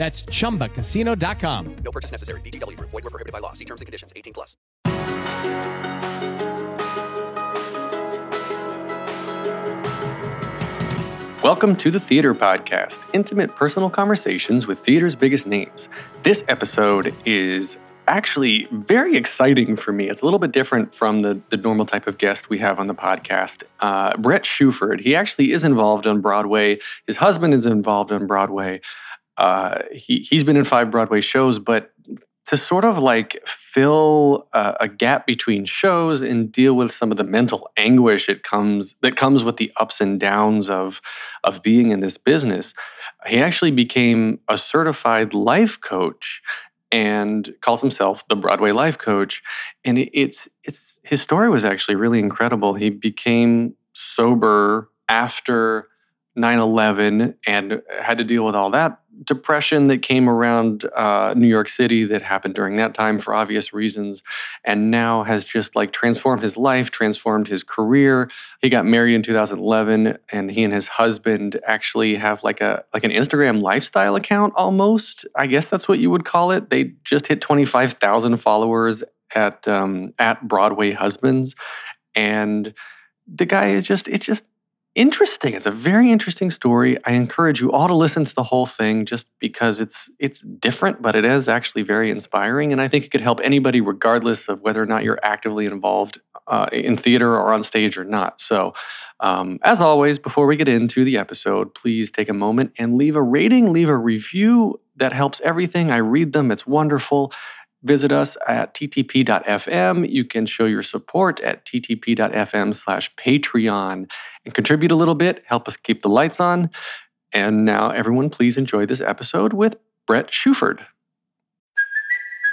That's chumbacasino.com. No purchase necessary. VGW. Void were prohibited by law. See terms and conditions. 18 plus. Welcome to the Theater Podcast, intimate personal conversations with theater's biggest names. This episode is actually very exciting for me. It's a little bit different from the, the normal type of guest we have on the podcast. Uh, Brett Shuford, he actually is involved on Broadway. His husband is involved on Broadway. Uh, he, he's been in five Broadway shows, but to sort of like fill a, a, gap between shows and deal with some of the mental anguish it comes that comes with the ups and downs of of being in this business he actually became a certified life coach and calls himself the Broadway life coach. And it, it's it's his story was actually really incredible. He became sober after 9-11 and had to deal with all that depression that came around uh, new york city that happened during that time for obvious reasons and now has just like transformed his life transformed his career. He got married in 2011 and he and his husband actually have like a like an instagram lifestyle account almost i guess that's what you would call it. They just hit 25000 followers at um, at broadway husbands and the guy is just it's just interesting. It's a very interesting story. I encourage you all to listen to the whole thing just because it's it's different, but it is actually very inspiring, and I think it could help anybody, regardless of whether or not you're actively involved uh, in theater or on stage or not. So, um, as always, before we get into the episode, please take a moment and leave a rating, leave a review. That helps everything. I read them. It's wonderful visit us at ttp.fm. You can show your support at ttp.fm slash Patreon and contribute a little bit, help us keep the lights on. And now, everyone, please enjoy this episode with Brett Shuford.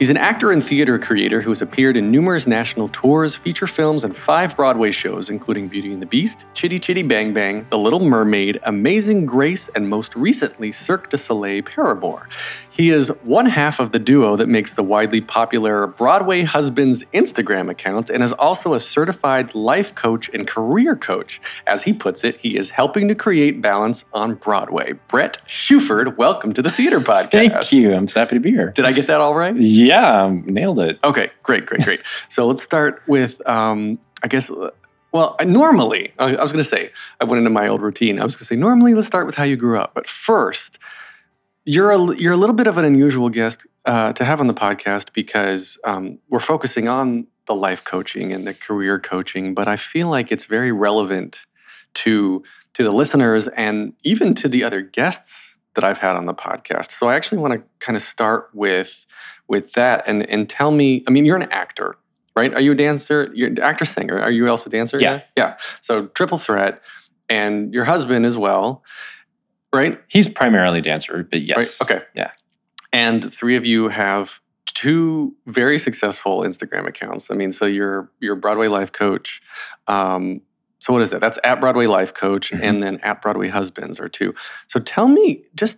He's an actor and theater creator who has appeared in numerous national tours, feature films, and five Broadway shows, including Beauty and the Beast, Chitty Chitty Bang Bang, The Little Mermaid, Amazing Grace, and most recently, Cirque du Soleil Paramour. He is one half of the duo that makes the widely popular Broadway Husbands Instagram account and is also a certified life coach and career coach. As he puts it, he is helping to create balance on Broadway. Brett Shuford, welcome to the Theater Podcast. Thank you. I'm so happy to be here. Did I get that all right? Yeah, nailed it. Okay, great, great, great. so let's start with, um, I guess, well, I, normally, I, I was going to say, I went into my old routine. I was going to say, normally, let's start with how you grew up. But first, you're a, you're a little bit of an unusual guest uh, to have on the podcast because um, we're focusing on the life coaching and the career coaching, but I feel like it's very relevant to to the listeners and even to the other guests that I've had on the podcast. So I actually want to kind of start with with that and and tell me. I mean, you're an actor, right? Are you a dancer? You're an actor singer. Are you also a dancer? Yeah. yeah. So triple threat, and your husband as well, right? He's primarily dancer, but yes. Right? Okay. Yeah. And the three of you have two very successful Instagram accounts. I mean, so you're you're a Broadway life coach. Um, so what is that? That's at Broadway Life Coach, Mhm. and then at Broadway Husbands are two. So tell me, just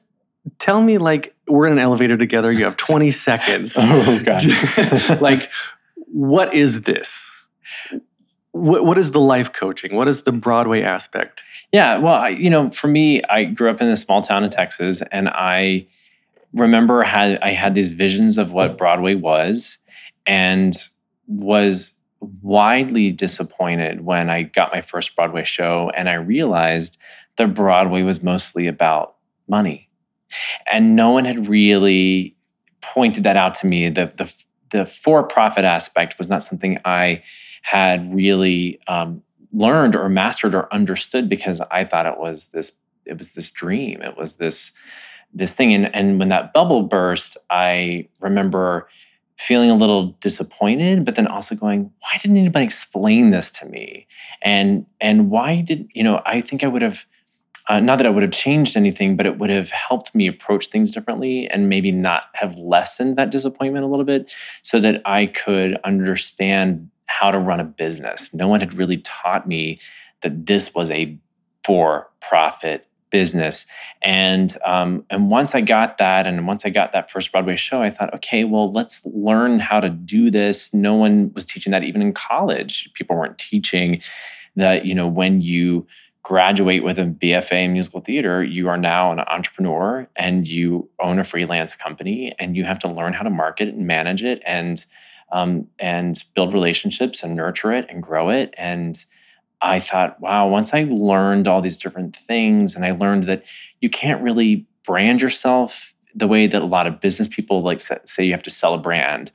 tell me, like we're in an elevator together. You have 20 seconds. Oh, God. like, what is this? What what is the life coaching? What is the Broadway aspect? Yeah, well, I, you know, for me, I grew up in a small town in Texas, and I remember had I had these visions of what Broadway was, and was widely disappointed when I got my first Broadway show, and I realized that Broadway was mostly about money, and no one had really pointed that out to me. The the the for profit aspect was not something I had really um, learned or mastered or understood because I thought it was this it was this dream. It was this this thing. And and when that bubble burst I remember feeling a little disappointed but then also going why didn't anybody explain this to me? And and why did you know I think I would have uh, not that I would have changed anything, but it would have helped me approach things differently and maybe not have lessened that disappointment a little bit so that I could understand how to run a business. No one had really taught me that this was a for profit business. And um, and once I got that, and once I got that first Broadway show, I thought, okay, well, let's learn how to do this. No one was teaching that even in college. People weren't teaching that, you know, when you graduate with a BFA in musical theater, you are now an entrepreneur and you own a freelance company and you have to learn how to market and manage it and um, and build relationships and nurture it and grow it. And I thought, wow, once I learned all these different things and I learned that you can't really brand yourself the way that a lot of business people like say you have to sell a brand.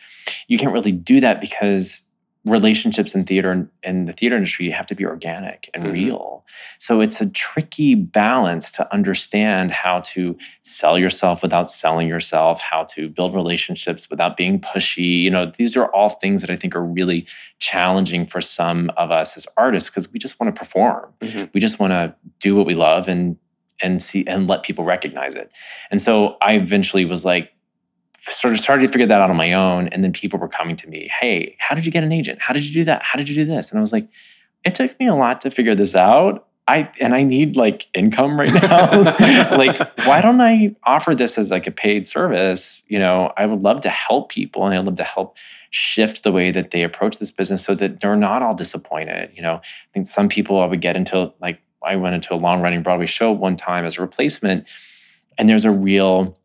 You can't really do that because relationships in theater and in the theater industry have to be organic and Mhm. real. So it's a tricky balance to understand how to sell yourself without selling yourself, how to build relationships without being pushy. You know, these are all things that I think are really challenging for some of us as artists because we just want to perform. Mhm. We just want to do what we love and and see and let people recognize it. And so I eventually was like sort of started to figure that out on my own. And then people were coming to me, hey, how did you get an agent? How did you do that? How did you do this? And I was like, it took me a lot to figure this out. I and I need like income right now. like, why don't I offer this as like a paid service? You know, I would love to help people and I'd love to help shift the way that they approach this business so that they're not all disappointed. You know, I think some people I would get into like I went into a long running Broadway show one time as a replacement, and there's a real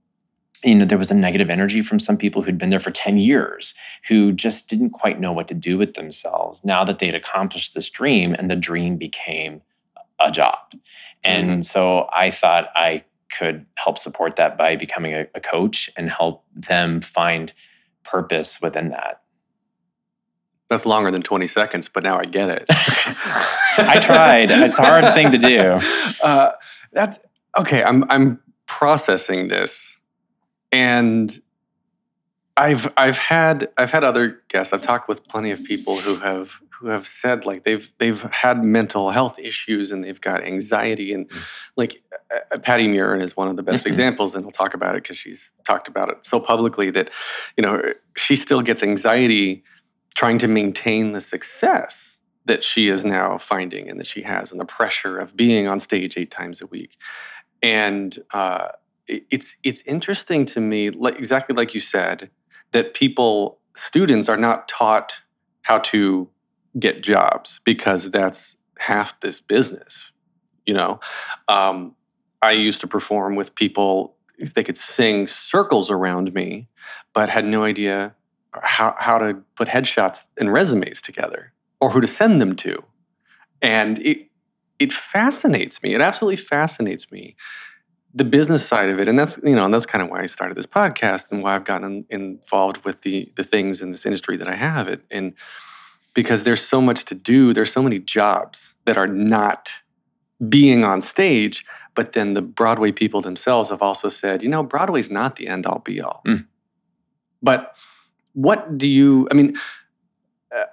you know there was a negative energy from some people who'd been there for 10 years who just didn't quite know what to do with themselves now that they'd accomplished this dream and the dream became a job and so i thought i could help support that by becoming a, a coach and help them find purpose within that That's longer than 20 seconds, but now I get it. I tried. It's a hard thing to do. Uh, that's okay. I'm I'm processing this, and I've I've had I've had other guests. I've talked with plenty of people who have who have said like they've they've had mental health issues and they've got anxiety and like uh, Patti Murin is one of the best Mhm. examples, and I'll talk about it because she's talked about it so publicly that you know she still gets anxiety trying to maintain the success that she is now finding and that she has and the pressure of being on stage eight times a week and uh, it's it's interesting to me like exactly like you said that people students are not taught how to get jobs because that's half this business you know? Um, i used to perform with people they could sing circles around me but had no idea how, how to put headshots and resumes together or who to send them to. And it it fascinates me it absolutely fascinates me the business side of it, and that's you know, and that's kind of why I started this podcast and why I've gotten involved with the the things in this industry that I have it, and because there's so much to do, there's so many jobs that are not being on stage, but then the Broadway people themselves have also said, you know, Broadway's not the end all be all. Mm. But what do you? I mean,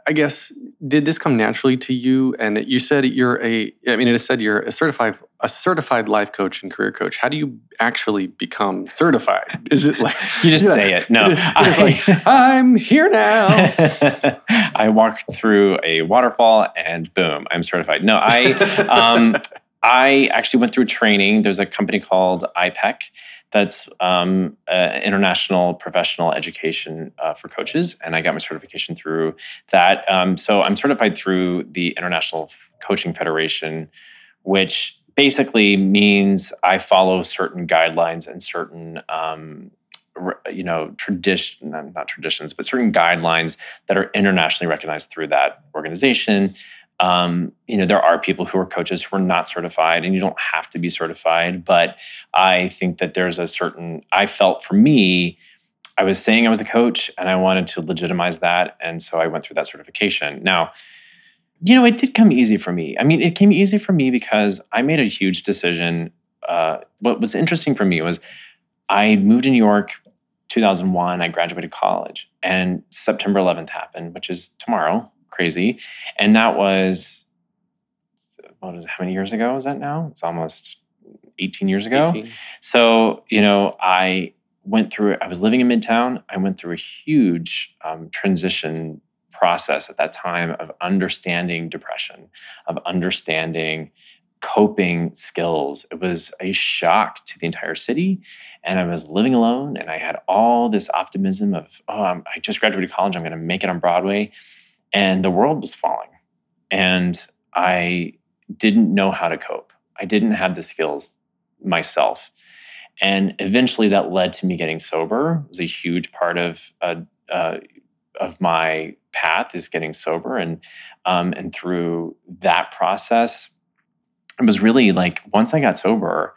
I guess did this come naturally to you? And you said you're a. I mean, it said you're a certified a certified life coach and career coach. How do you actually become certified? Is it like You just say it. No, It's like I'm here now. I walked through a waterfall and boom, I'm certified. No, I um, I actually went through training. There's a company called IPEC that's um, uh, international professional education uh, for coaches, and I got my certification through that. Um, so I'm certified through the International Coaching Federation, which basically means I follow certain guidelines and certain um, you know tradition not traditions but certain guidelines that are internationally recognized through that organization um, you know there are people who are coaches who are not certified and you don't have to be certified but i think that there's a certain i felt for me i was saying i was a coach and i wanted to legitimize that and so i went through that certification. Now you know it did come easy for me. I mean it came easy for me because i made a huge decision uh, what was interesting for me was i moved to new york 2001 i graduated college and september 11th happened which is tomorrow crazy. And that was what is how many years ago is that now? It's almost 18 years ago. 18. so you know i went through i was living in midtown. I went through a huge um, transition process at that time of understanding depression of understanding coping skills. It was a shock to the entire city and i was living alone and i had all this optimism of oh I'm, i just graduated college. I'm going to make it on broadway and the world was falling and i didn't know how to cope. I didn't have the skills myself. And eventually that led to me getting sober. It was a huge part of uh, uh, of my path is getting sober. And um, and through that process it was really like once i got sober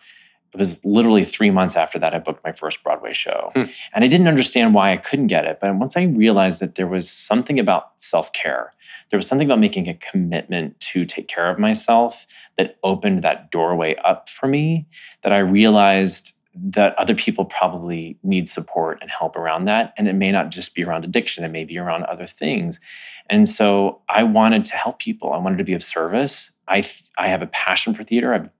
it was literally three months after that i booked my first broadway show. Hmm. and i didn't understand why i couldn't get it but once i realized that there was something about self-care there was something about making a commitment to take care of myself that opened that doorway up for me that i realized that other people probably need support and help around that. And it may not just be around addiction it may be around other things. And so i wanted to help people. I wanted to be of service. I i have a passion for theater. I've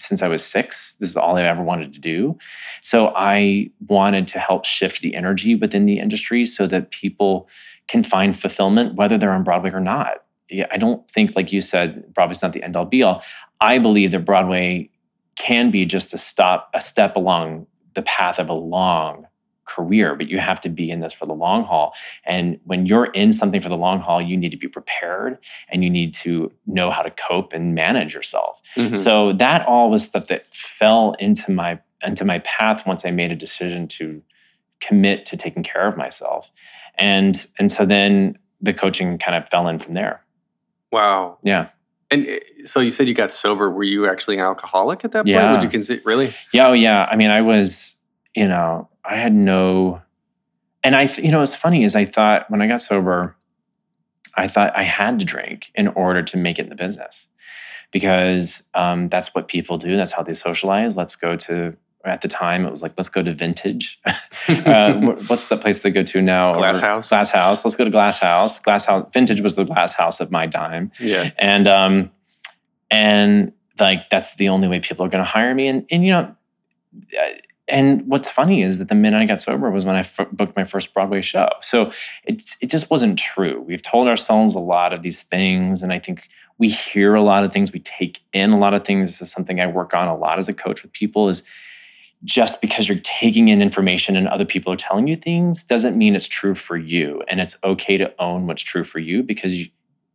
since I was six. This is all I ever wanted to do. So I wanted to help shift the energy within the industry so that people can find fulfillment, whether they're on Broadway or not. I don't think, like you said, Broadway's not the end all be all. I believe that Broadway can be just a stop, a step along the path of a long career, but you have to be in this for the long haul. And when you're in something for the long haul, you need to be prepared and you need to know how to cope and manage yourself. Mhm. So that all was stuff that fell into my into my path once I made a decision to commit to taking care of myself. And and so then the coaching kind of fell in from there. Wow. Yeah. And uh, so you said you got sober. Were you actually an alcoholic at that point? Yeah. Would you consider really? Yeah, oh yeah. I mean, I was, you know, I had no, and I, you know, what's funny is I thought when I got sober, I thought I had to drink in order to make it in the business because um, that's what people do. That's how they socialize. Let's go to. At the time, it was like, let's go to Vintage. uh, what's the place they go to now? Glass House? Glass House. Let's go to Glass House. Glass House. Vintage was the Glass House of my time Yeah. and um and like that's the only way people are going to hire me and and you know and what's funny is that the minute I got sober was when I f- booked my first Broadway show. So it it just wasn't true. We've told ourselves a lot of these things, and I think we hear a lot of things. We take in a lot of things. This is something I work on a lot as a coach with people. Is just because you're taking in information and other people are telling you things doesn't mean it's true for you. And it's okay to own what's true for you because you,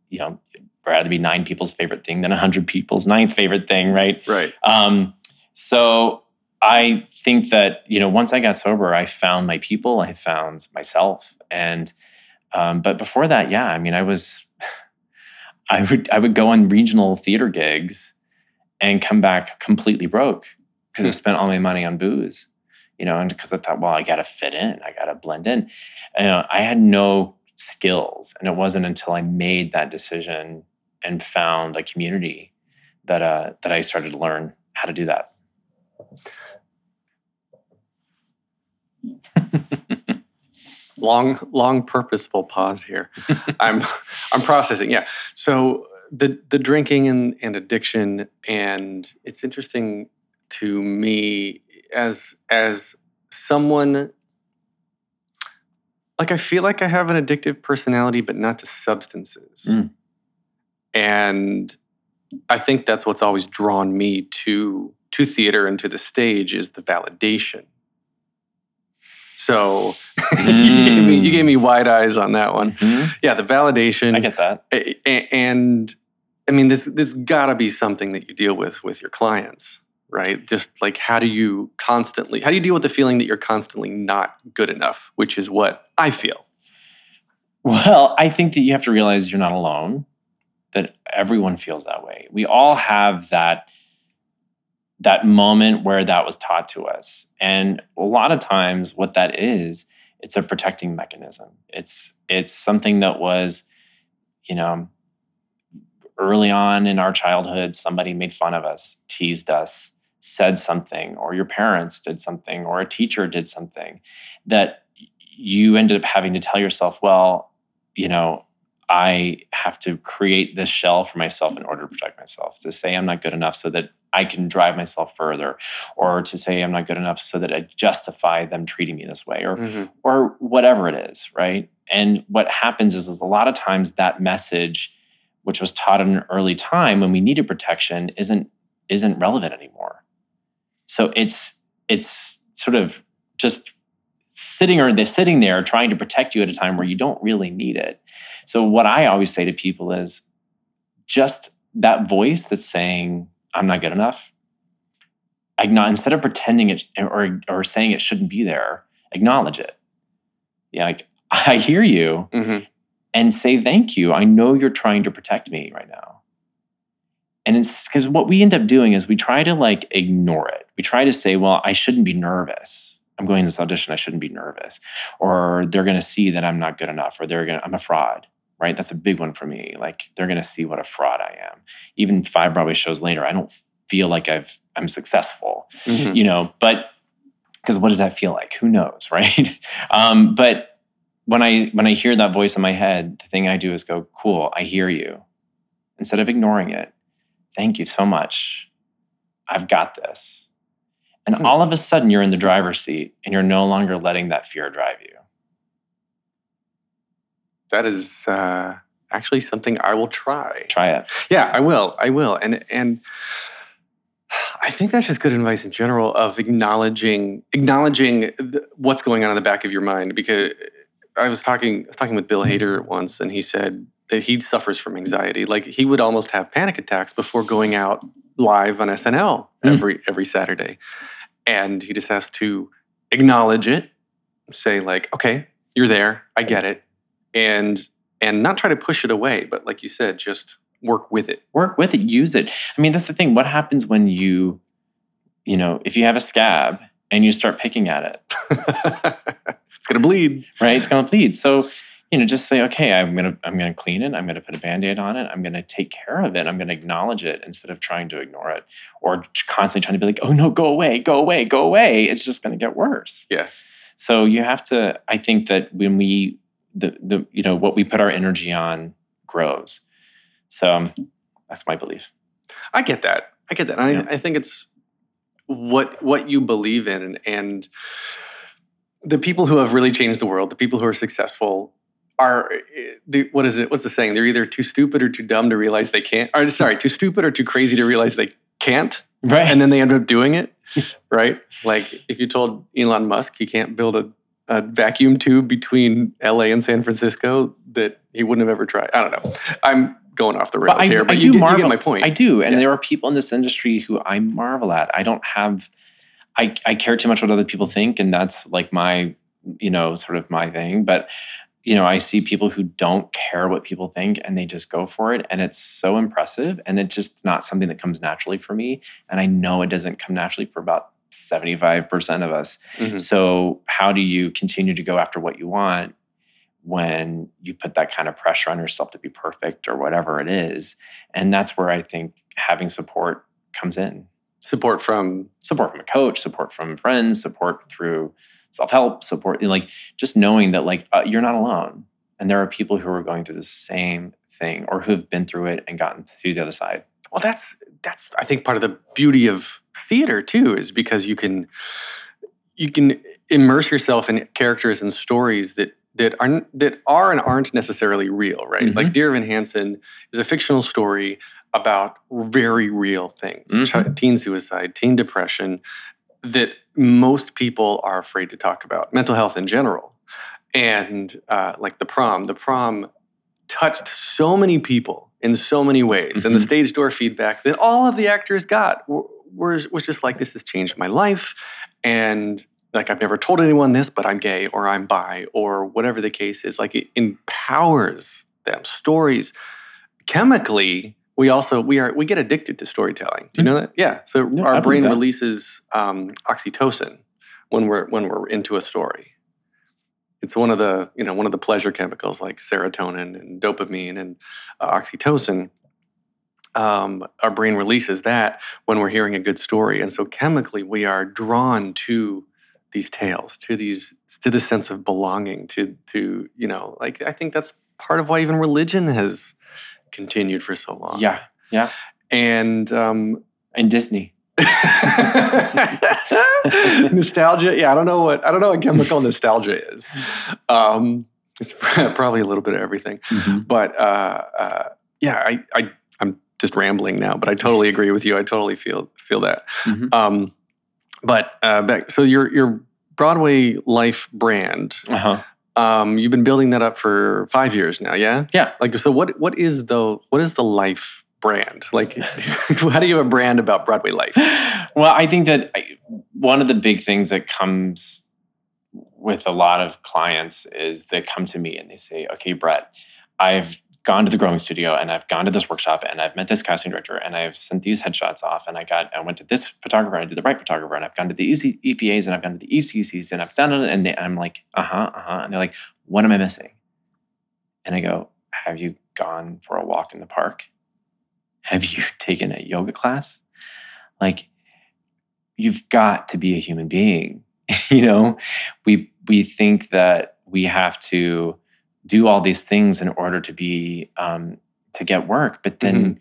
you know, rather be nine people's favorite thing than a hundred people's ninth favorite thing, right? Right. Um, so I think that you know, once I got sober, I found my people, I found myself, and um, but before that, yeah, I mean, I was, I would I would go on regional theater gigs and come back completely broke because I spent all my money on booze, you know, and because I thought, well, I got to fit in, I got to blend in. And, you know, I had no skills, and it wasn't until I made that decision and found a community that uh, that I started to learn how to do that. long long purposeful pause here. I'm i'm processing yeah. So the the drinking and and addiction and it's interesting to me as as someone like i feel like i have an addictive personality but not to substances. Mm. and i think that's what's always drawn me to to theater and to the stage is the validation so you, gave me, you gave me wide eyes on that one. Mhm. Yeah, the validation. I get that. And I mean, this this got to be something that you deal with with your clients, right? Just like how do you constantly how do you deal with the feeling that you're constantly not good enough, which is what I feel. Well, I think that you have to realize you're not alone. That everyone feels that way. We all have that that moment where that was taught to us. And a lot of times what that is, it's a protecting mechanism. It's it's something that was, you know, early on in our childhood, somebody made fun of us, teased us, said something, or your parents did something, or a teacher did something that you ended up having to tell yourself, well, you know, I have to create this shell for myself in order to protect myself, to say I'm not good enough so that I can drive myself further, or to say I'm not good enough so that I justify them treating me this way, or mm-hmm. or whatever it is, right? And what happens is, is a lot of times that message, which was taught in an early time when we needed protection, isn't isn't relevant anymore. So it's it's sort of just sitting or they're sitting there trying to protect you at a time where you don't really need it. So what I always say to people is just that voice that's saying, I'm not good enough. Acknowledge, instead of pretending it or, or saying it shouldn't be there, acknowledge it. Yeah, like I hear you mm-hmm. and say thank you. I know you're trying to protect me right now. And it's because what we end up doing is we try to like ignore it. We try to say, well, I shouldn't be nervous. I'm going to this audition, I shouldn't be nervous. Or they're going to see that I'm not good enough, or they're going to, I'm a fraud, right? That's a big one for me. Like they're going to see what a fraud I am. Even five Broadway shows later, I don't feel like I've, I'm successful, Mhm. you know, but because what does that feel like? Who knows, right? um, but when I when I hear that voice in my head, the thing I do is go, "Cool, I hear you." Instead of ignoring it, thank you so much. I've got this. And all of a sudden, you're in the driver's seat, and you're no longer letting that fear drive you. That is uh, actually something I will try. Try it. Yeah, I will. I will. And and I think that's just good advice in general of acknowledging acknowledging what's going on in the back of your mind. Because I was talking I was talking with Bill Hader once, and he said that he suffers from anxiety. Like he would almost have panic attacks before going out live on SNL Mm. every every Saturday, and he just has to acknowledge it, say like, okay, you're there, I get it, and and not try to push it away, but like you said, just work with it. Work with it. Use it. I mean, that's the thing. What happens when you, you know, if you have a scab and you start picking at it, it's gonna bleed, right? It's gonna bleed. So you know, just say, okay, I'm gonna I'm gonna clean it. I'm gonna put a band-aid on it. I'm gonna take care of it. I'm gonna acknowledge it instead of trying to ignore it or constantly trying to be like, oh no, go away, go away, go away. It's just gonna get worse. Yeah. So you have to. I think that when we the the you know what we put our energy on grows. So um, that's my belief. I get that. I get that. And I, I think it's what what you believe in, and, and the people who have really changed the world, the people who are successful, are the, what is it? What's the saying? They're either too stupid or too dumb to realize they can't. Or sorry, too stupid or too crazy to realize they can't. Right. And then they end up doing it. right. Like if you told Elon Musk he can't build a, a vacuum tube between L.A. and San Francisco, that he wouldn't have ever tried. I don't know. I'm going off the rails But I, here, but I you, do get, you marvel. get my point. I do, and there are people in this industry who I marvel at. I don't have, I I care too much what other people think, and that's like my, you know, sort of my thing. But you know, I see people who don't care what people think and they just go for it. And it's so impressive. And it's just not something that comes naturally for me. And I know it doesn't come naturally for about 75% of us. Mhm. So, how do you continue to go after what you want when you put that kind of pressure on yourself to be perfect or whatever it is? And that's where I think having support comes in Support from support from a coach, support from friends, support through self help, support like just knowing that like uh, you're not alone, and there are people who are going through the same thing or who have been through it and gotten to the other side. well that's that's i think part of the beauty of theater too is because you can you can immerse yourself in characters and stories that that are that are and aren't necessarily real right? Like mm-hmm. dear evan hansen is a fictional story about very real things mm-hmm. chi- teen suicide teen depression that most people are afraid to talk about mental health in general. And uh, like the prom the prom touched so many people in so many ways and the mm-hmm. stage door feedback that all of the actors got were, was, was just like this has changed my life and like i've never told anyone this but i'm gay or i'm bi or whatever the case is like it empowers them. Stories chemically we also we are we get addicted to storytelling. Do you know that? Yeah. So Hmm. Yeah, our brain releases um, oxytocin when we're when we're into a story. It's one of the you know one of the pleasure chemicals like serotonin and dopamine and uh, oxytocin um, our brain releases that when we're hearing a good story. And so chemically we are drawn to these tales to these to the sense of belonging to to you know like i think that's part of why even religion has continued for so long. Yeah, yeah. and um And Disney. nostalgia yeah i don't know what i don't know what chemical nostalgia is. Um it's probably a little bit of everything. But uh, uh yeah i i just rambling now but i totally agree with you i totally feel feel that Mhm. um but uh back so your your broadway life brand Uh-huh. um you've been building that up for five years now yeah Yeah. like so what what is the what is the life brand like how do you have a brand about broadway life well, I think that I, one of the big things that comes with a lot of clients is they come to me and they say, okay, Brett, I've gone to the growing studio and I've gone to this workshop and I've met this casting director and I've sent these headshots off and I got I went to this photographer and I did the right photographer and I've gone to the EC, EPAs and I've gone to the ECCs and I've done it and, they, and I'm like uh huh uh huh and they're like what am I missing? And I go have you gone for a walk in the park? Have you taken a yoga class? Like you've got to be a human being. You know? We we think that we have to do all these things in order to be um, to get work. But then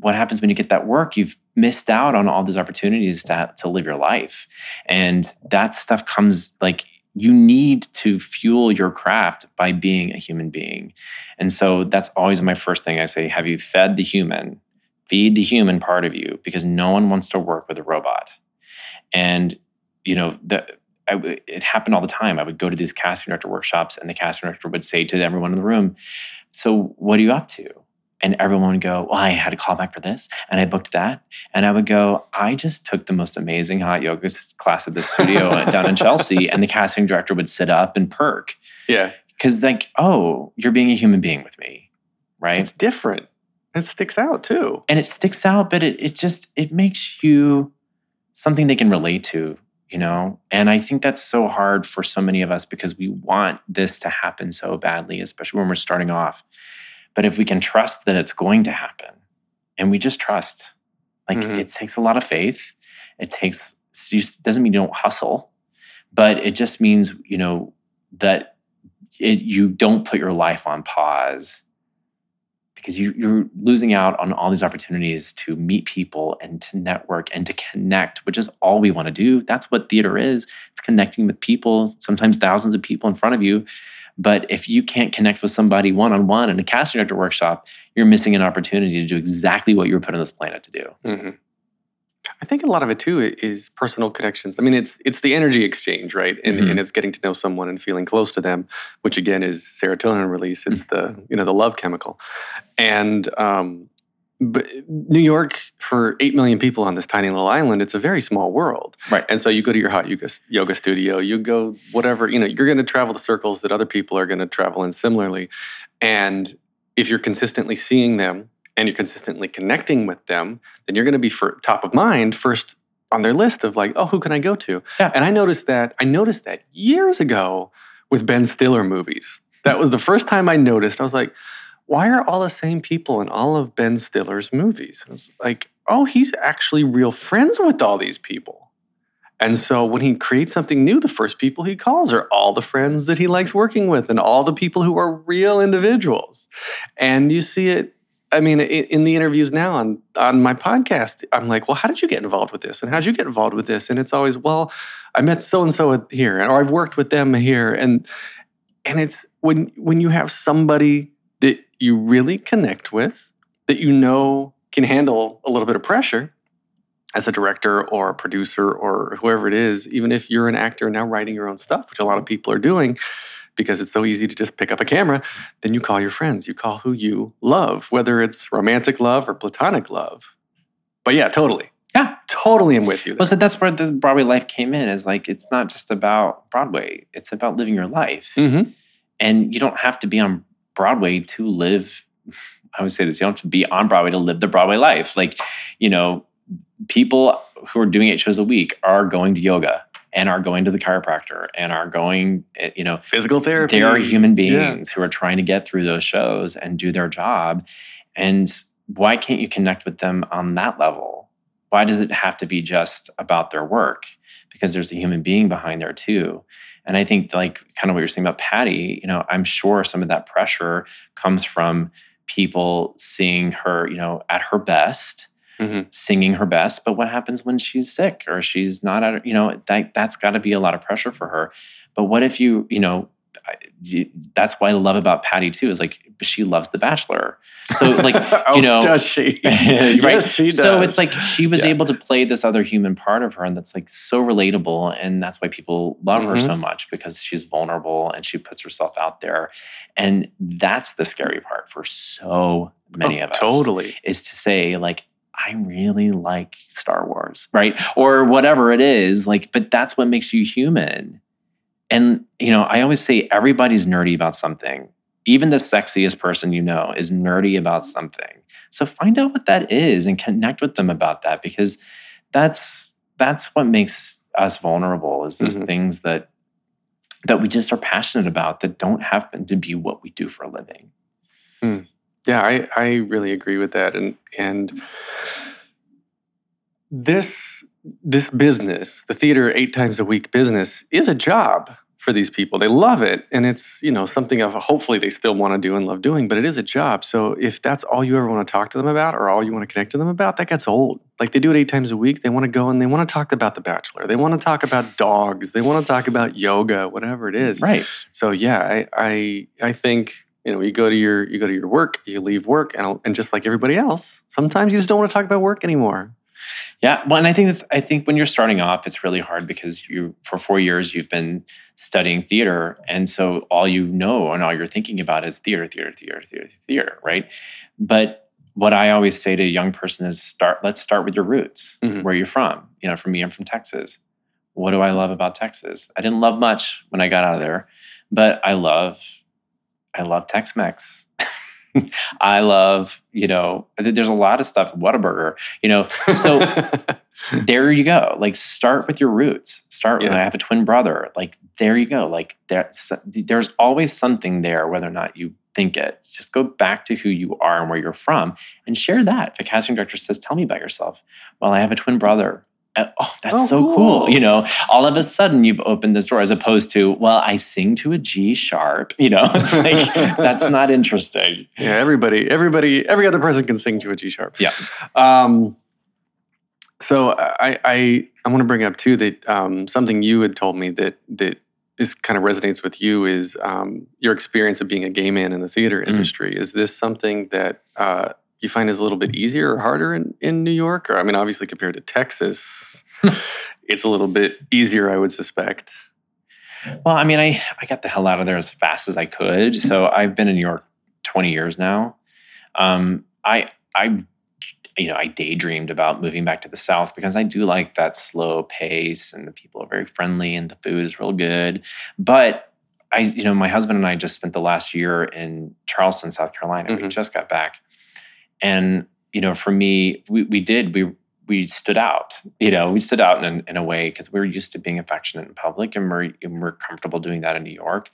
what happens when you get that work? You've missed out on all these opportunities to, to live your life. And that stuff comes like you need to fuel your craft by being a human being. And so that's always my first thing. I say have you fed the human? Feed the human part of you because no one wants to work with a robot. And you know the I it happened all the time. I would go to these casting director workshops, and the casting director would say to everyone in the room, "So, what are you up to?" And everyone would go, "Well, I had a callback for this, and I booked that." And I would go, "I just took the most amazing hot yoga class at the studio down in Chelsea," and the casting director would sit up and perk yeah because, like, "Oh, you're being a human being with me, right?" it's different it sticks out too and it sticks out but it, it just it makes you something they can relate to you know? And i think that's so hard for so many of us because we want this to happen so badly especially when we're starting off. But if we can trust that it's going to happen and we just trust like Mhm. it takes a lot of faith. It takes it doesn't mean you don't hustle but it just means you know that it, you don't put your life on pause because you, you're losing out on all these opportunities to meet people and to network and to connect, which is all we want to do. That's what theater is. It's connecting with people, sometimes thousands of people in front of you. But if you can't connect with somebody one on one in a casting director workshop, you're missing an opportunity to do exactly what you were put on this planet to do. hmm I think a lot of it too is personal connections. I mean, it's it's the energy exchange, right? And, Mhm. and it's getting to know someone and feeling close to them, which again is serotonin release. It's the you know the love chemical, and um, but New York, for 8 million people on this tiny little island, it's a very small world. Right. And so you go to your hot yoga, yoga studio, you go whatever, you know, you're going to travel the circles that other people are going to travel in similarly. And if you're consistently seeing them and you're consistently connecting with them, then you're going to be for top of mind first on their list of like, oh, who can I go to? Yeah. And I noticed that I noticed that years ago with Ben Stiller movies. That was the first time I noticed. I was like, why are all the same people in all of Ben Stiller's movies? And it's like, oh, he's actually real friends with all these people. And so when he creates something new, the first people he calls are all the friends that he likes working with and all the people who are real individuals. And you see it, I mean, in the interviews now on, on my podcast, I'm like, well, how did you get involved with this? And how did you get involved with this? And it's always, well, I met so and so here, or I've worked with them here. And and it's when when you have somebody that you really connect with, that you know can handle a little bit of pressure as a director or a producer or whoever it is, even if you're an actor now writing your own stuff, which a lot of people are doing because it's so easy to just pick up a camera, then you call your friends, you call who you love, whether it's romantic love or platonic love. But yeah, totally. Yeah. Totally am with you. there. Well, so that's where this Broadway life came in. Is like it's not just about Broadway; it's about living your life, Mhm. and you don't have to be on Broadway to live. I would say this: you don't have to be on Broadway to live the Broadway life. Like, you know, people who are doing eight shows a week are going to yoga and are going to the chiropractor and are going, eh, you know, Physical therapy. they are human Yeah. beings who are trying to get through those shows and do their job. And why can't you connect with them on that level? Why does it have to be just about their work? Because there's a human being behind there too. And I think, like, kind of what you're saying about Patti, you know, I'm sure some of that pressure comes from people seeing her, you know, at her best, Mhm. singing her best. But what happens when she's sick or she's not at, you know, that that's got to be a lot of pressure for her. But what if you, you know, that's why I love about Patti too is like she loves The Bachelor. So like oh, you know, does she? right? Yes, she does. So it's like she was Yeah. able to play this other human part of her, and that's like so relatable, and that's why people love her Mhm. so much because she's vulnerable and she puts herself out there, and that's the scary part for so many Oh, of us. Totally. is to say like. I really like Star Wars, right? Or whatever it is, like, but that's what makes you human. And, you know, I always say everybody's nerdy about something. Even the sexiest person you know is nerdy about something. So find out what that is and connect with them about that because that's that's what makes us vulnerable is those Mhm. things that that we just are passionate about that don't happen to be what we do for a living. Yeah, I, I really agree with that. And and this this business, the theater eight times a week business, is a job for these people. They love it. And it's, you know, something of hopefully they still want to do and love doing, but it is a job. So if that's all you ever want to talk to them about or all you want to connect to them about, that gets old. Like they do it eight times a week. They want to go and they want to talk about the bachelor. They want to talk about dogs. They want to talk about yoga, whatever it is. Right. So yeah, I I I think you know you go to your you go to your work, you leave work, and and just like everybody else, sometimes you just don't want to talk about work anymore. Yeah, well, and I think that's, I think when you're starting off, it's really hard because you for four years you've been studying theater, and so all you know and all you're thinking about is theater, theater, theater, theater, theater, right? But what I always say to a young person is start. Let's start with your roots, Mhm. where you're from. You know, for me, I'm from Texas. What do I love about Texas? I didn't love much when I got out of there, but I love, I love Tex-Mex. I love, you know, there's a lot of stuff. Whataburger, you know. So there you go. Like start with your roots. Start with Yeah. I have a twin brother. Like there you go. Like there's there's always something there, whether or not you think it. Just go back to who you are and where you're from and share that. If a casting director says, Tell me about yourself. Well, I have a twin brother. Uh, oh, that's Oh, so cool. cool. You know, all of a sudden you've opened this door as opposed to, well, I sing to a G sharp. You know, it's like that's not interesting. yeah, everybody, everybody, every other person can sing to a G sharp. Yeah. Um, so I I I want to bring up too that um, something you had told me that that is kind of resonates with you is um, your experience of being a gay man in the theater Mm. industry. Is this something that uh, you find is a little bit easier or harder in, in New York? Or I mean, obviously compared to Texas, hmm. it's a little bit easier, I would suspect. Well, I mean, I, I got the hell out of there as fast as I could. Mm-hmm. So I've been in New York 20 years now. Um, I I you know, I daydreamed about moving back to the South because I do like that slow pace and the people are very friendly and the food is real good. But I, you know, my husband and I just spent the last year in Charleston, South Carolina. We mm-hmm. just got back. And, you know, for me, we, we did, we, we stood out, you know, we stood out in, in a way because we were used to being affectionate in public and we're, and we're comfortable doing that in New York.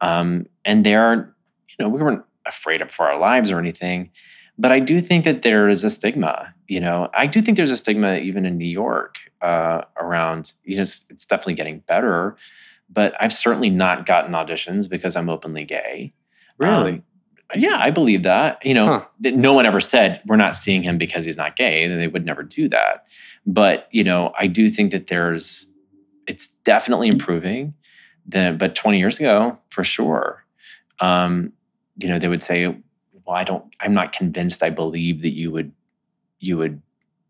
Um, and there, you know, we weren't afraid of for our lives or anything. But I do think that there is a stigma. You know, I do think there's a stigma even in New York uh, around. You know, it's, it's definitely getting better, but I've certainly not gotten auditions because I'm openly gay. Really? Um, yeah, I believe that. You know, Huh. no one ever said we're not seeing him because he's not gay, and they would never do that. But you know, I do think that there's, it's definitely improving. Then, but 20 years ago, for sure, um, you know, they would say, "Well, I don't. I'm not convinced. I believe that you would, you would,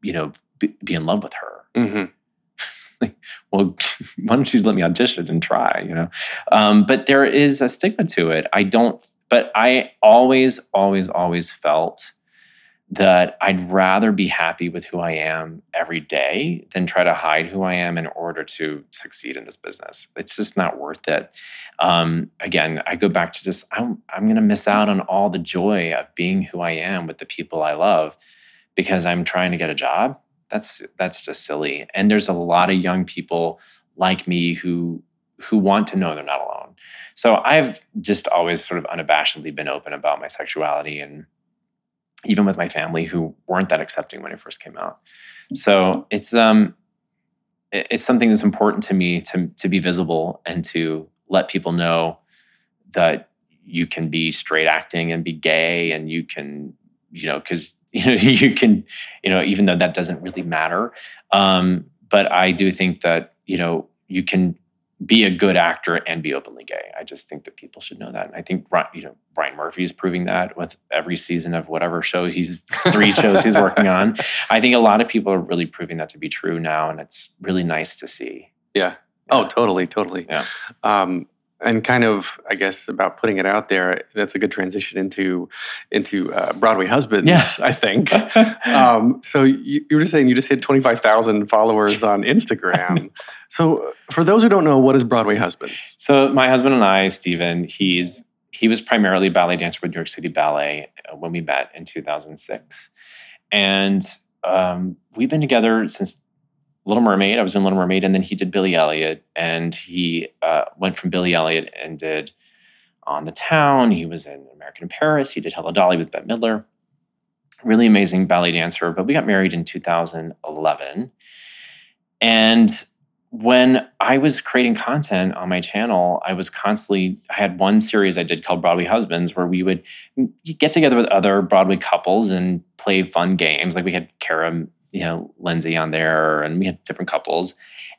you know, be, be in love with her." Mm-hmm. well, why don't you let me audition and try, you know? Um, but there is a stigma to it. I don't, but I always, always, always felt that I'd rather be happy with who I am every day than try to hide who I am in order to succeed in this business. It's just not worth it. Um, again, I go back to just, I'm, I'm going to miss out on all the joy of being who I am with the people I love because I'm trying to get a job that's that's just silly and there's a lot of young people like me who who want to know they're not alone so i've just always sort of unabashedly been open about my sexuality and even with my family who weren't that accepting when I first came out. So it's um it's something that's important to me to to be visible and to let people know that you can be straight acting and be gay and you can you know because you know you can you know even though that doesn't really matter. Um but i do think that you know you can be a good actor and be openly gay i just think that people should know that and i think you know Ryan Murphy is proving that with every season of whatever show he's three shows he's working on i think a lot of people are really proving that to be true now and it's really nice to see Yeah. Oh, totally, totally. Yeah. Um, and kind of, I guess, about putting it out there. That's a good transition into into uh, Broadway husbands. Yeah. I think. um, so you, you were just saying you just hit twenty five thousand followers on Instagram. so for those who don't know, what is Broadway husbands? So my husband and I, Stephen, he's he was primarily ballet dancer with New York City Ballet uh, when we met in 2006, and um, we've been together since Little Mermaid. I was in Little Mermaid, and then he did Billy Elliot, and he uh, went from Billy Elliot and did On the Town. He was in American in Paris. He did Hello Dolly with Bette Midler. Really amazing ballet dancer. But we got married in 2011, and when I was creating content on my channel, I was constantly, I had one series I did called Broadway Husbands where we would get together with other Broadway couples and play fun games. Like we had Kara, you know, Lindsay on there and we had different couples.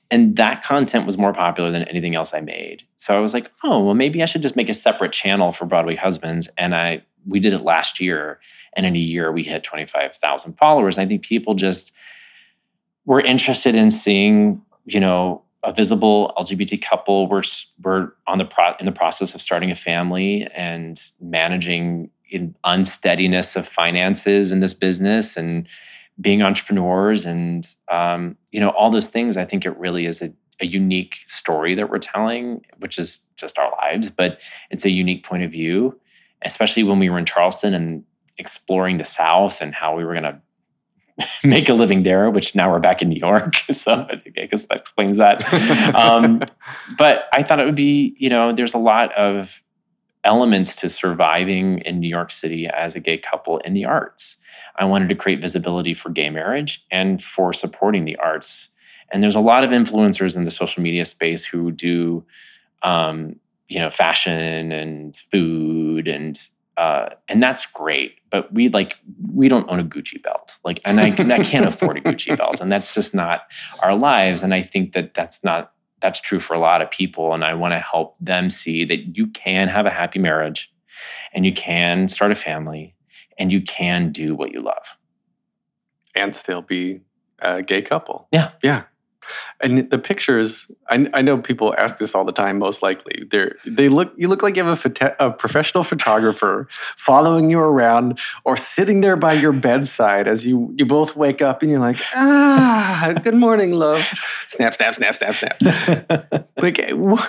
And that content was more popular than anything else I made. So I was like, oh, well, maybe I should just make a separate channel for Broadway Husbands. And I, we did it last year. And in a year, we hit 25,000 followers. And I think people just were interested in seeing you know, a visible LGBT couple. We're we're on the pro- in the process of starting a family and managing in unsteadiness of finances in this business and being entrepreneurs and um, you know all those things. I think it really is a, a unique story that we're telling, which is just our lives, but it's a unique point of view, especially when we were in Charleston and exploring the South and how we were going to make a living there, which now we're back in New York. So I think- I guess that explains that. um, but I thought it would be, you know, there's a lot of elements to surviving in New York City as a gay couple in the arts. I wanted to create visibility for gay marriage and for supporting the arts. And there's a lot of influencers in the social media space who do, um, you know, fashion and food and uh, and that's great. But we like we don't own a Gucci belt, like, and I, I can't afford a Gucci belt, and that's just not our lives. And I think that that's not that's true for a lot of people. And I want to help them see that you can have a happy marriage, and you can start a family, and you can do what you love. and still be a gay couple. Yeah. Yeah. And the pictures, I, I know people ask this all the time. Most likely, they they look. You look like you have a, photo, a professional photographer following you around, or sitting there by your bedside as you you both wake up and you're like, ah, good morning, love. Snap, snap, snap, snap, snap. like, wh-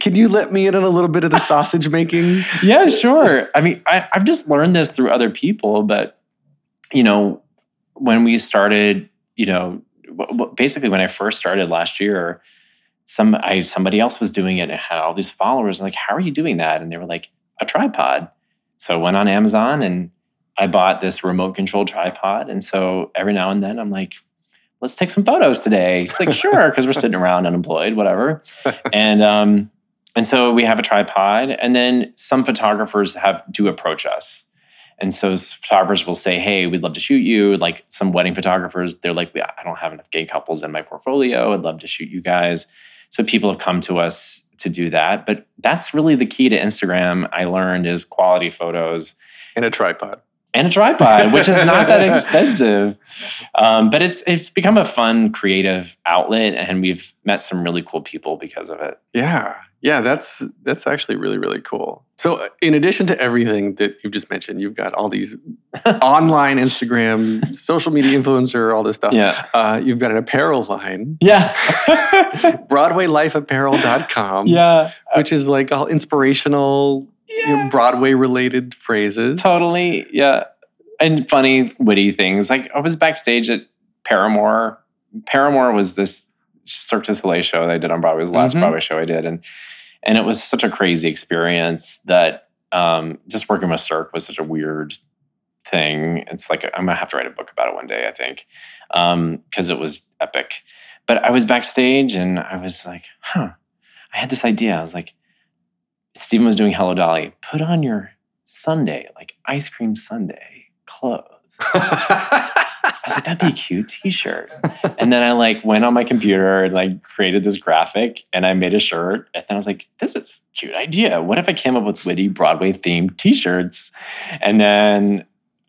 can you let me in on a little bit of the sausage making? yeah, sure. I mean, I, I've just learned this through other people, but you know, when we started, you know, basically when I first started last year, some I somebody else was doing it and had all these followers. I'm like, how are you doing that? And they were like, a tripod. So I went on Amazon and I bought this remote control tripod. And so every now and then I'm like, let's take some photos today. It's like, sure, because we're sitting around unemployed, whatever. And um, and so we have a tripod, and then some photographers have do approach us. And so photographers will say, "Hey, we'd love to shoot you." Like some wedding photographers, they're like, "I don't have enough gay couples in my portfolio. I'd love to shoot you guys." So people have come to us to do that. But that's really the key to Instagram. I learned is quality photos and a tripod and a tripod, which is not that expensive. Um, but it's it's become a fun, creative outlet, and we've met some really cool people because of it. Yeah, yeah, that's that's actually really really cool. So, uh, in addition to everything that you've just mentioned, you've got all these online Instagram, social media influencer, all this stuff. Yeah. uh, you've got an apparel line, Yeah. BroadwayLifeApparel.com. yeah. which is like all inspirational, know, Broadway related phrases. Totally. Yeah. And funny, witty things. Like I was backstage at Paramour. Paramour was this Cirque du Soleil show that I did on Broadway. It was the last Mhm. Broadway show I did. And and it was such a crazy experience that um, just working with Cirque was such a weird thing. It's like I'm gonna have to write a book about it one day, I think. Because it was epic. But I was backstage and I was like, huh. I had this idea. I was like, Stephen was doing Hello Dolly. Put on your Sunday, like ice cream Sunday clothes. I was like, that'd be a cute T-shirt. and then I like went on my computer and like created this graphic and I made a shirt. And then I was like, this is a cute idea. What if I came up with witty Broadway themed T-shirts? And then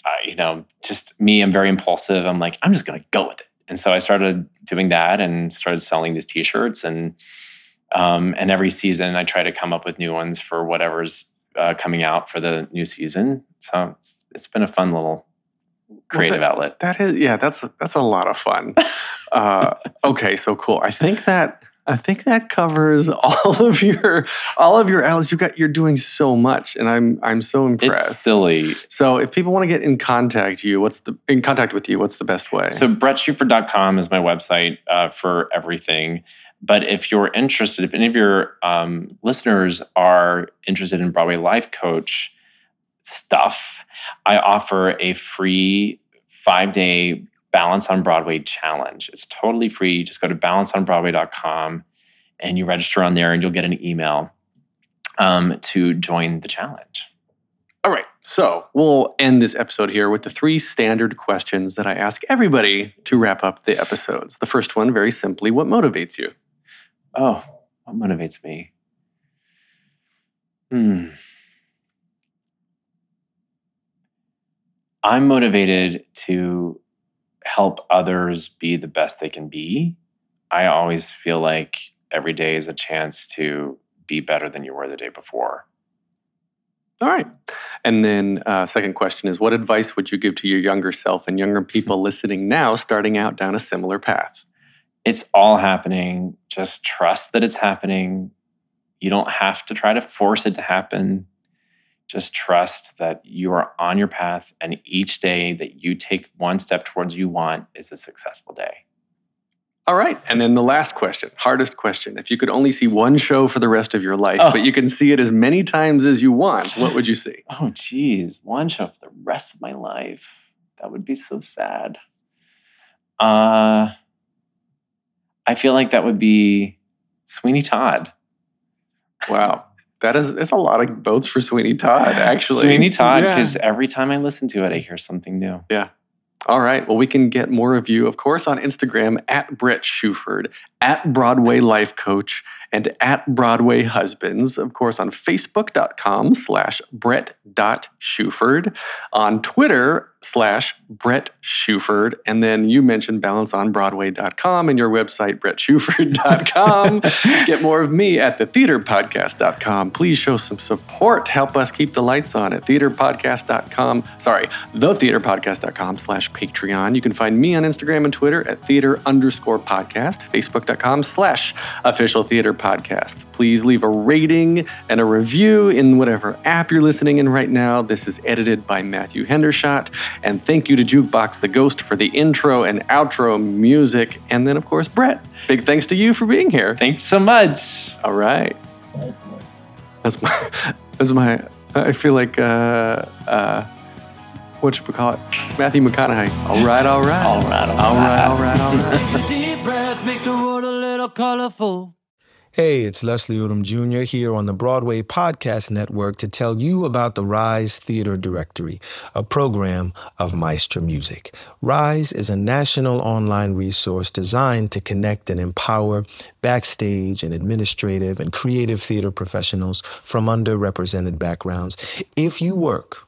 I, you know, just me, I'm very impulsive. I'm like, I'm just gonna go with it. And so I started doing that and started selling these T-shirts and um, and every season I try to come up with new ones for whatever's uh, coming out for the new season. So it's, it's been a fun little creative that- outlet. That is, yeah, that's that's a lot of fun. uh, okay, so cool. I think that I think that covers all of your all of your outlets. You got you're doing so much, and I'm I'm so impressed. It's silly. So if people want to get in contact you, what's the in contact with you? What's the best way? So brettshuford.com is my website uh, for everything. But if you're interested, if any of your um, listeners are interested in Broadway Life Coach stuff, I offer a free five day Balance on Broadway challenge. It's totally free. You just go to balanceonbroadway.com and you register on there, and you'll get an email um, to join the challenge. All right. So we'll end this episode here with the three standard questions that I ask everybody to wrap up the episodes. The first one, very simply, what motivates you? Oh, what motivates me? Hmm. I'm motivated to help others be the best they can be. I always feel like every day is a chance to be better than you were the day before. All right. And then, uh, second question is what advice would you give to your younger self and younger people listening now, starting out down a similar path? It's all happening. Just trust that it's happening. You don't have to try to force it to happen. Just trust that you are on your path, and each day that you take one step towards you want is a successful day. All right. And then the last question, hardest question. If you could only see one show for the rest of your life, Oh. but you can see it as many times as you want, what would you see? Oh, geez, one show for the rest of my life. That would be so sad. Uh, I feel like that would be Sweeney Todd. Wow. That is, it's a lot of votes for Sweeney Todd, actually. Sweeney Todd, Yeah. because every time I listen to it, I hear something new. Yeah. All right. Well, we can get more of you, of course, on Instagram at Brett Shuford, at Broadway Life Coach, and at Broadway Husbands. Of course, on Facebook.com slash Brett.Shuford, on Twitter slash Brett Shuford, and then you mentioned balanceonbroadway.com and your website, brettshuford.com. Get more of me at thetheaterpodcast.com. Please show some support. Help us keep the lights on at theaterpodcast.com. Sorry, thetheaterpodcast.com slash Patreon. You can find me on Instagram and Twitter at theater underscore podcast, facebook.com slash official theater podcast. Please leave a rating and a review in whatever app you're listening in right now. This is edited by Matthew Hendershot. And thank you to Jukebox the Ghost for the intro and outro music. And then, of course, Brett. Big thanks to you for being here. Thanks so much. All right. That's my, that's my, I feel like, uh, uh, what should we call it? Matthew McConaughey. All right, all right. All right, all All right, right. all right, all right. Take a deep breath, make the world a little colorful. Hey, it's Leslie Odom Jr. here on the Broadway Podcast Network to tell you about the Rise Theater Directory, a program of Maestra Music. Rise is a national online resource designed to connect and empower backstage and administrative and creative theater professionals from underrepresented backgrounds. If you work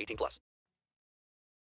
18 plus.